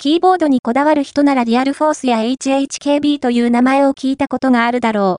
キーボードにこだわる人ならリアルフォースや HHKB という名前を聞いたことがあるだろう。